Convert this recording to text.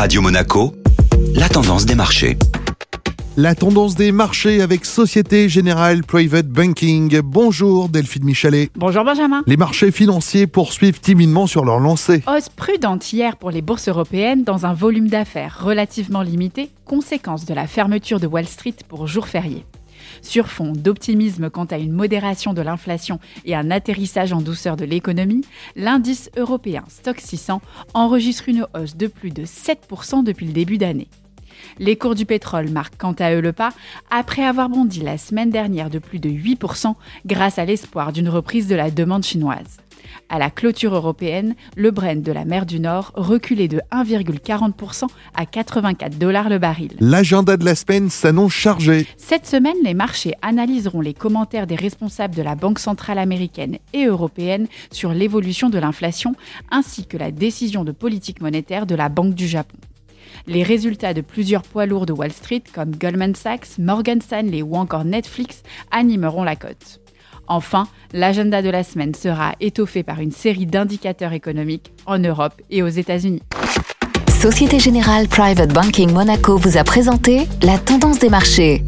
Radio Monaco, la tendance des marchés. La tendance des marchés avec Société Générale Private Banking. Bonjour Delphine Michalet. Bonjour Benjamin. Les marchés financiers poursuivent timidement sur leur lancée. Hausse prudente hier pour les bourses européennes dans un volume d'affaires relativement limité, conséquence de la fermeture de Wall Street pour jour férié. Sur fond d'optimisme quant à une modération de l'inflation et un atterrissage en douceur de l'économie, l'indice européen Stock 600 enregistre une hausse de plus de 7% depuis le début d'année. Les cours du pétrole marquent quant à eux le pas après avoir bondi la semaine dernière de plus de 8% grâce à l'espoir d'une reprise de la demande chinoise. À la clôture européenne, le Brent de la mer du Nord reculait de 1,40% à 84 dollars le baril. L'agenda de la semaine s'annonce chargé. Cette semaine, les marchés analyseront les commentaires des responsables de la Banque centrale américaine et européenne sur l'évolution de l'inflation ainsi que la décision de politique monétaire de la Banque du Japon. Les résultats de plusieurs poids lourds de Wall Street comme Goldman Sachs, Morgan Stanley ou encore Netflix animeront la cote. Enfin, l'agenda de la semaine sera étoffé par une série d'indicateurs économiques en Europe et aux États-Unis. Société Générale Private Banking Monaco vous a présenté la tendance des marchés.